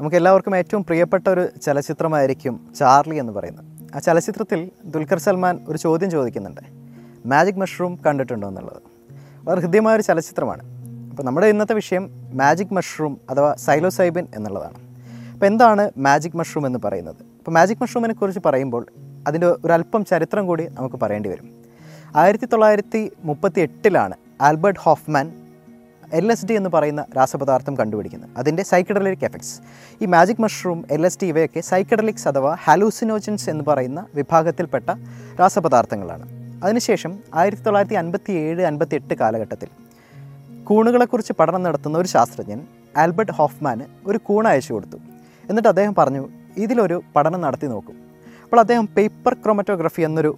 നമുക്ക് എല്ലാവർക്കും ഏറ്റവും പ്രിയപ്പെട്ട ഒരു ചലച്ചിത്രമായിരിക്കും ചാർലി എന്ന് പറയുന്നത്. ആ ചലച്ചിത്രത്തിൽ ദുൽഖർ സൽമാൻ ഒരു ചോദ്യം ചോദിക്കുന്നുണ്ട്. മാജിക് മഷ്റൂം കണ്ടിട്ടുണ്ടോ എന്നുള്ളത്. വളരെ ഹൃദ്യമായ ഒരു ചലച്ചിത്രമാണ്. അപ്പോൾ നമ്മുടെ ഇന്നത്തെ വിഷയം മാജിക് മഷ്റൂം അഥവാ സൈലോസൈബിൻ എന്നുള്ളതാണ്. അപ്പോൾ എന്താണ് മാജിക് മഷ്റൂം എന്ന് പറയുന്നത്? അപ്പോൾ മാജിക് മഷ്റൂമിനെ കുറിച്ച് പറയുമ്പോൾ അതിന്റെ ഒരല്പം ചരിത്രം കൂടി നമുക്ക് പറയേണ്ടി വരും. ആയിരത്തി തൊള്ളായിരത്തി മുപ്പത്തി എട്ടിലാണ് Albert Hofmann L S D എന്ന് പറയുന്ന രാസപദാർത്ഥം കണ്ടുപിടിക്കുന്നത്. അതിന്റെ സൈക്കഡലിക് എഫക്ട്സ് ഈ magic mushroom L S D ഇവയൊക്കെ സൈക്കഡലിക്സ് അഥവാ ഹാലൂസിനോജൻസ് എന്ന് പറയുന്ന വിഭാഗത്തിൽപ്പെട്ട രാസപദാർത്ഥങ്ങളാണ്. അതിനുശേഷം ആയിരത്തി തൊള്ളായിരത്തി അൻപത്തി ഏഴ് അൻപത്തി എട്ട് കാലഘട്ടത്തിൽ കൂണുകളെക്കുറിച്ച് പഠനം നടത്തുന്ന ഒരു ശാസ്ത്രജ്ഞൻ ആൽബർട്ട് ഹോഫ്മാന് ഒരു കൂൺ അയച്ചു കൊടുത്തു. എന്നിട്ട് അദ്ദേഹം പറഞ്ഞു ഇതിലൊരു പഠനം നടത്തി നോക്കും. അപ്പോൾ അദ്ദേഹം പേപ്പർ ക്രോമറ്റോഗ്രഫി എന്നൊരു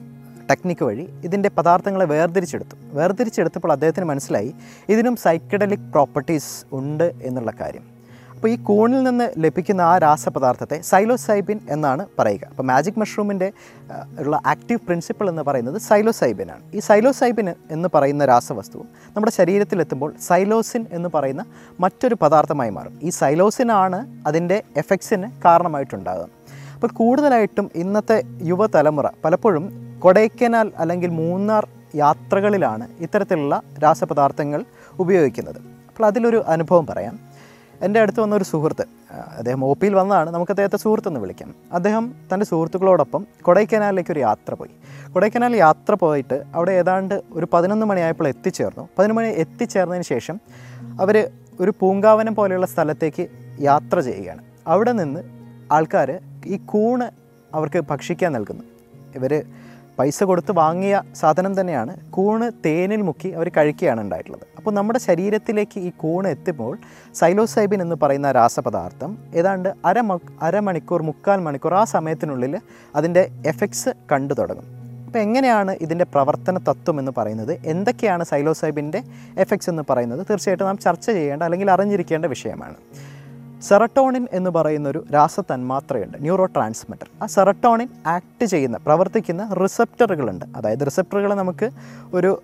ടെക്നിക്ക് വഴി ഇതിന്റെ പദാർത്ഥങ്ങളെ വേർതിരിച്ചെടുത്തു. വേർതിരിച്ചെടുത്തപ്പോൾ അദ്ദേഹത്തിന് മനസ്സിലായി ഇതിനും സൈക്കഡലിക് പ്രോപ്പർട്ടീസ് ഉണ്ട് എന്നുള്ള കാര്യം. അപ്പോൾ ഈ കൂണിൽ നിന്ന് ലഭിക്കുന്ന ആ രാസപദാർത്ഥത്തെ സൈലോസൈബിൻ എന്നാണ് പറയുക. അപ്പോൾ മാജിക് മഷ്റൂമിന്റെ ഉള്ള ആക്റ്റീവ് പ്രിൻസിപ്പിൾ എന്ന് പറയുന്നത് സൈലോസൈബിനാണ് ഈ സൈലോസൈബിൻ എന്ന് പറയുന്ന രാസവസ്തു നമ്മുടെ ശരീരത്തിലെത്തുമ്പോൾ സൈലോസിൻ എന്ന് പറയുന്ന മറ്റൊരു പദാർത്ഥമായി മാറും. ഈ സൈലോസിനാണ് അതിന്റെ എഫക്ട്സിന് കാരണമായിട്ടുണ്ടാകുക അപ്പോൾ കൂടുതലായിട്ടും ഇന്നത്തെ യുവതലമുറ പലപ്പോഴും കൊടൈക്കനാൽ അല്ലെങ്കിൽ മൂന്നാർ യാത്രകളിലാണ് ഇത്തരത്തിലുള്ള രാസപദാർത്ഥങ്ങൾ ഉപയോഗിക്കുന്നത്. അപ്പോൾ അതിലൊരു അനുഭവം പറയാം. എന്റെ അടുത്ത് വന്ന ഒരു സുഹൃത്ത് അദ്ദേഹം ഒ പിയിൽ വന്നതാണ്. നമുക്ക് അദ്ദേഹത്തെ സുഹൃത്തെന്ന് വിളിക്കാം. അദ്ദേഹം തന്റെ സുഹൃത്തുക്കളോടൊപ്പം കൊടൈക്കനാലിലേക്ക് ഒരു യാത്ര പോയി. കൊടൈക്കനാൽ യാത്ര പോയിട്ട് അവിടെ ഏതാണ്ട് ഒരു പതിനൊന്ന് മണിയായപ്പോൾ എത്തിച്ചേർന്നു. പതിനൊന്ന് മണി എത്തിച്ചേർന്നതിന് ശേഷം അവർ ഒരു പൂങ്കാവനം പോലെയുള്ള സ്ഥലത്തേക്ക് യാത്ര ചെയ്യുകയാണ്. അവിടെ നിന്ന് ആൾക്കാർ ഈ കൂണ് അവർക്ക് ഭക്ഷിക്കാൻ നൽകുന്നു. ഇവർ പൈസ കൊടുത്ത് വാങ്ങിയ സാധനം തന്നെയാണ് കൂണ് തേനിൽ മുക്കി അവർ കഴിക്കുകയാണ് ഉണ്ടായിട്ടുള്ളത്. അപ്പോൾ നമ്മുടെ ശരീരത്തിലേക്ക് ഈ കൂണ് എത്തുമ്പോൾ സൈലോസൈബിൻ എന്ന് പറയുന്ന രാസപദാർത്ഥം ഏതാണ്ട് അര അരമണിക്കൂർ മുക്കാൽ മണിക്കൂർ ആ സമയത്തിനുള്ളിൽ അതിന്റെ എഫക്ട്സ് കണ്ടു തുടങ്ങും. അപ്പോൾ എങ്ങനെയാണ് ഇതിന്റെ പ്രവർത്തന തത്വം എന്ന് പറയുന്നത്? എന്തൊക്കെയാണ് സൈലോസൈബിന്റെ എഫക്ട്സ് എന്ന് പറയുന്നത്? തീർച്ചയായിട്ടും നാം ചർച്ച ചെയ്യേണ്ട അല്ലെങ്കിൽ അറിഞ്ഞിരിക്കേണ്ട വിഷയമാണ്. സെറട്ടോണിൻ എന്ന് പറയുന്ന ഒരു രാസതന്മാത്രയുണ്ട് ന്യൂറോ ട്രാൻസ്മിറ്റർ ആ സെറട്ടോണിൻ ആക്ട് ചെയ്യുന്ന പ്രവർത്തിക്കുന്ന റിസപ്റ്ററുകളുണ്ട്. അതായത് റിസപ്റ്ററുകൾ നമുക്ക് ഒരു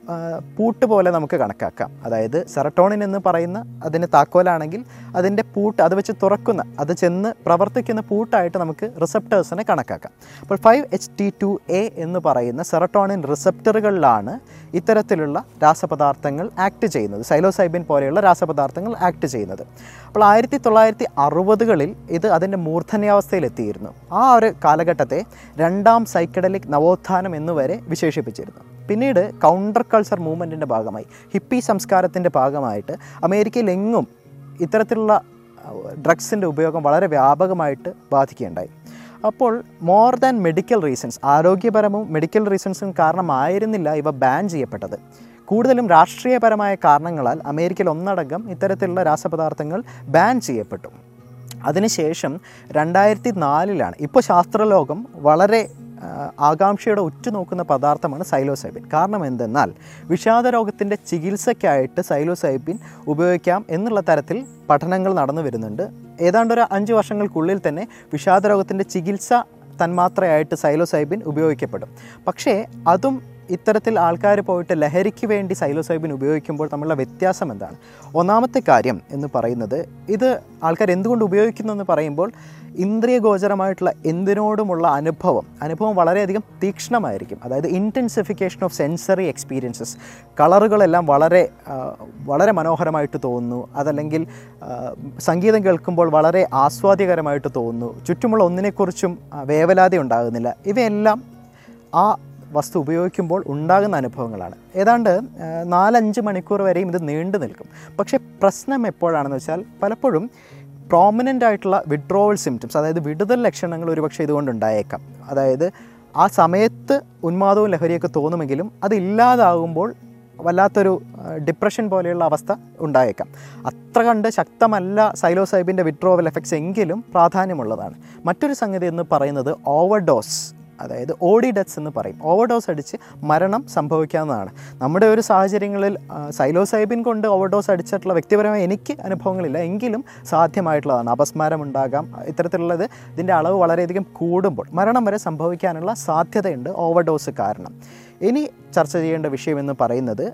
പൂട്ട് പോലെ നമുക്ക് കണക്കാക്കാം. അതായത് സെറട്ടോണിൻ എന്ന് പറയുന്ന അതിന് താക്കോലാണെങ്കിൽ അതിന്റെ പൂട്ട് അത് വെച്ച് തുറക്കുന്ന അത് ചെന്ന് പ്രവർത്തിക്കുന്ന പൂട്ടായിട്ട് നമുക്ക് റിസപ്റ്റേഴ്സിനെ കണക്കാക്കാം. അപ്പോൾ five H T two A എന്ന് പറയുന്ന സെറട്ടോണിൻ റിസപ്റ്ററുകളിലാണ് ഇത്തരത്തിലുള്ള രാസപദാർത്ഥങ്ങൾ ആക്ട് ചെയ്യുന്നത്. സൈലോസൈബിൻ പോലെയുള്ള രാസപദാർത്ഥങ്ങൾ ആക്ട് ചെയ്യുന്നത്. അപ്പോൾ ആയിരത്തി തൊള്ളായിരത്തി അറുപതുകളിൽ ഇത് അതിന്റെ മൂർധന്യാവസ്ഥയിലെത്തിയിരുന്നു. ആ ഒരു കാലഘട്ടത്തെ രണ്ടാം സൈക്കഡലിക് നവോത്ഥാനം എന്നുവരെ വിശേഷിപ്പിച്ചിരുന്നു. പിന്നീട് കൗണ്ടർ കൾച്ചർ മൂവ്മെന്റിന്റെ ഭാഗമായി ഹിപ്പി സംസ്കാരത്തിന്റെ ഭാഗമായിട്ട് അമേരിക്കയിലെങ്ങും ഇത്തരത്തിലുള്ള ഡ്രഗ്സിന്റെ ഉപയോഗം വളരെ വ്യാപകമായിട്ട് ബാധിക്കുകയുണ്ടായി. അപ്പോൾ മോർ ദാൻ മെഡിക്കൽ റീസൺസ് ആരോഗ്യപരവും മെഡിക്കൽ റീസൺസും കാരണമായിരുന്നില്ല ഇവ ബാൻ ചെയ്യപ്പെട്ടത്. കൂടുതലും രാഷ്ട്രീയപരമായ കാരണങ്ങളാൽ അമേരിക്കയിൽ ഒന്നടങ്കം ഇത്തരത്തിലുള്ള രാസപദാർത്ഥങ്ങൾ ബാൻ ചെയ്യപ്പെട്ടു. അതിനുശേഷം രണ്ടായിരത്തി നാലിലാണ് ഇപ്പോൾ ശാസ്ത്രലോകം വളരെ ആകാംക്ഷയുടെ ഉറ്റുനോക്കുന്ന പദാർത്ഥമാണ് സൈലോസൈബിൻ. കാരണം എന്തെന്നാൽ വിഷാദ രോഗത്തിന്റെ ചികിത്സയ്ക്കായിട്ട് സൈലോസൈബിൻ ഉപയോഗിക്കാം എന്നുള്ള തരത്തിൽ പഠനങ്ങൾ നടന്നു വരുന്നുണ്ട്. ഏതാണ്ട് ഒരു അഞ്ച് വർഷങ്ങൾക്കുള്ളിൽ തന്നെ വിഷാദ രോഗത്തിന്റെ ചികിത്സ തന്മാത്രയായിട്ട് സൈലോസൈബിൻ ഉപയോഗിക്കപ്പെടും. പക്ഷേ അതും ഇത്തരത്തിൽ ആൾക്കാർ പോയിട്ട് ലഹരിക്ക് വേണ്ടി സൈലോസൈബിൻ ഉപയോഗിക്കുമ്പോൾ തമ്മിലുള്ള വ്യത്യാസം എന്താണ്? ഒന്നാമത്തെ കാര്യം എന്ന് പറയുന്നത് ഇത് ആൾക്കാർ എന്തുകൊണ്ട് ഉപയോഗിക്കുന്നു എന്ന് പറയുമ്പോൾ ഇന്ദ്രിയ ഗോചരമായിട്ടുള്ള എന്തിനോടുമുള്ള അനുഭവം അനുഭവം വളരെയധികം തീക്ഷ്ണമായിരിക്കും. അതായത് ഇന്റൻസിഫിക്കേഷൻ ഓഫ് സെൻസറി എക്സ്പീരിയൻസസ് കളറുകളെല്ലാം വളരെ വളരെ മനോഹരമായിട്ട് തോന്നുന്നു. അതല്ലെങ്കിൽ സംഗീതം കേൾക്കുമ്പോൾ വളരെ ആസ്വാദ്യകരമായിട്ട് തോന്നുന്നു. ചുറ്റുമുള്ള ഒന്നിനെക്കുറിച്ചും വേവലാതെ ഉണ്ടാകുന്നില്ല. ഇവയെല്ലാം ആ വസ്തു ഉപയോഗിക്കുമ്പോൾ ഉണ്ടാകുന്ന അനുഭവങ്ങളാണ്. ഏതാണ്ട് നാലഞ്ച് മണിക്കൂർ വരെയും ഇത് നീണ്ടു നിൽക്കും. പക്ഷേ പ്രശ്നം എപ്പോഴാണെന്ന് വെച്ചാൽ പലപ്പോഴും പ്രോമിനന്റ് ആയിട്ടുള്ള വിഡ്രോവൽ സിംറ്റംസ് അതായത് വിടുതൽ ലക്ഷണങ്ങൾ ഒരുപക്ഷെ ഇതുകൊണ്ടുണ്ടായേക്കാം അതായത് ആ സമയത്ത് ഉന്മാദവും ലഹരിയൊക്കെ തോന്നുമെങ്കിലും അതില്ലാതാകുമ്പോൾ വല്ലാത്തൊരു ഡിപ്രഷൻ പോലെയുള്ള അവസ്ഥ ഉണ്ടായേക്കാം. അത്ര കണ്ട് ശക്തമല്ല സൈലോസൈബിന്റെ വിഡ്രോവൽ എഫക്ട്സ് എങ്കിലും പ്രാധാന്യമുള്ളതാണ്. മറ്റൊരു സംഗതി എന്ന് പറയുന്നത് ഓവർഡോസ് അതായത് ഓഡി ഡെത്ത്സ് എന്ന് പറയും. ഓവർഡോസ് അടിച്ച് മരണം സംഭവിക്കാവുന്നതാണ്. നമ്മുടെ ഒരു സാഹചര്യങ്ങളിൽ സൈലോസൈബിൻ കൊണ്ട് ഓവർഡോസ് അടിച്ചിട്ടുള്ള വ്യക്തിപരമായ എനിക്ക് അനുഭവങ്ങളില്ല. എങ്കിലും സാധ്യമായിട്ടുള്ളതാണ്. അപസ്മാരം ഉണ്ടാകാം. ഇത്തരത്തിലുള്ളത് ഇതിന്റെ അളവ് വളരെയധികം കൂടുമ്പോൾ മരണം വരെ സംഭവിക്കാനുള്ള സാധ്യതയുണ്ട് ഓവർഡോസ് കാരണം. ഇനി ചർച്ച ചെയ്യേണ്ട വിഷയം എന്ന് പറയുന്നത്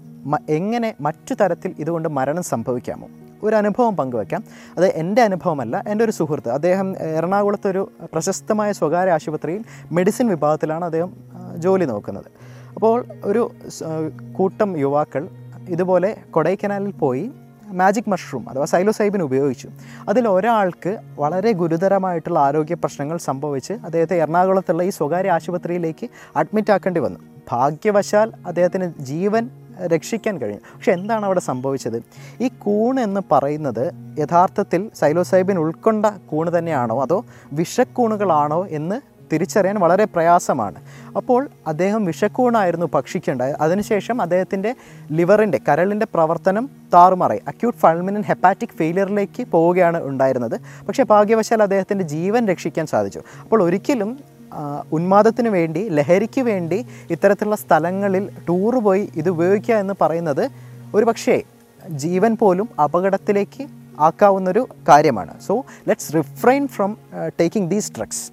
എങ്ങനെ മറ്റു തരത്തിൽ ഇതുകൊണ്ട് മരണം സംഭവിക്കാമോ? ഒരു അനുഭവം പങ്കുവെക്കാം. അത് എന്റെ അനുഭവമല്ല എന്റെ ഒരു സുഹൃത്ത്. അദ്ദേഹം എറണാകുളത്തൊരു പ്രശസ്തമായ സ്വകാര്യ ആശുപത്രിയിൽ മെഡിസിൻ വിഭാഗത്തിലാണ് അദ്ദേഹം ജോലി നോക്കുന്നത്. അപ്പോൾ ഒരു കൂട്ടം യുവാക്കൾ ഇതുപോലെ കൊടൈക്കനാലിൽ പോയി മാജിക് മഷ്റൂം അഥവാ സൈലോസൈബിൻ ഉപയോഗിച്ചു. അതിൽ ഒരാൾക്ക് വളരെ ഗുരുതരമായിട്ടുള്ള ആരോഗ്യ പ്രശ്നങ്ങൾ സംഭവിച്ച് അദ്ദേഹത്തെ എറണാകുളത്തുള്ള ഈ സ്വകാര്യ ആശുപത്രിയിലേക്ക് അഡ്മിറ്റ് ആക്കേണ്ടി വന്നു. ഭാഗ്യവശാൽ അദ്ദേഹത്തിന് ജീവൻ രക്ഷിക്കാൻ കഴിഞ്ഞു. പക്ഷെ എന്താണ് അവിടെ സംഭവിച്ചത്? ഈ കൂൺ എന്ന് പറയുന്നത് യഥാർത്ഥത്തിൽ സൈലോസൈബിൻ ഉൾക്കൊണ്ട കൂണ് തന്നെയാണോ അതോ വിഷക്കൂണുകളാണോ എന്ന് തിരിച്ചറിയാൻ വളരെ പ്രയാസമാണ്. അപ്പോൾ അദ്ദേഹം വിഷക്കൂണായിരുന്നു ഭക്ഷിക്കേണ്ടത്. അതിനുശേഷം അദ്ദേഹത്തിന്റെ ലിവറിന്റെ കരളിന്റെ പ്രവർത്തനം താറുമാറായി. അക്യൂട്ട് ഫൾമിനൻ ഹെപ്പാറ്റിക് ഫെയിലിയറിലേക്ക് പോവുകയാണ് ഉണ്ടായിരുന്നത്. പക്ഷേ ഭാഗ്യവശാൽ അദ്ദേഹത്തിന്റെ ജീവൻ രക്ഷിക്കാൻ സാധിച്ചു. അപ്പോൾ ഒരിക്കലും ഉന്മാദത്തിന് വേണ്ടി ലഹരിക്ക് വേണ്ടി ഇത്തരത്തിലുള്ള സ്ഥലങ്ങളിൽ ടൂർ പോയി ഇത് ഉപയോഗിക്കുക എന്ന് പറയുന്നത് ഒരു പക്ഷേ ജീവൻ പോലും അപകടത്തിലേക്ക് ആക്കാവുന്നൊരു കാര്യമാണ്. So let's refrain from taking these drugs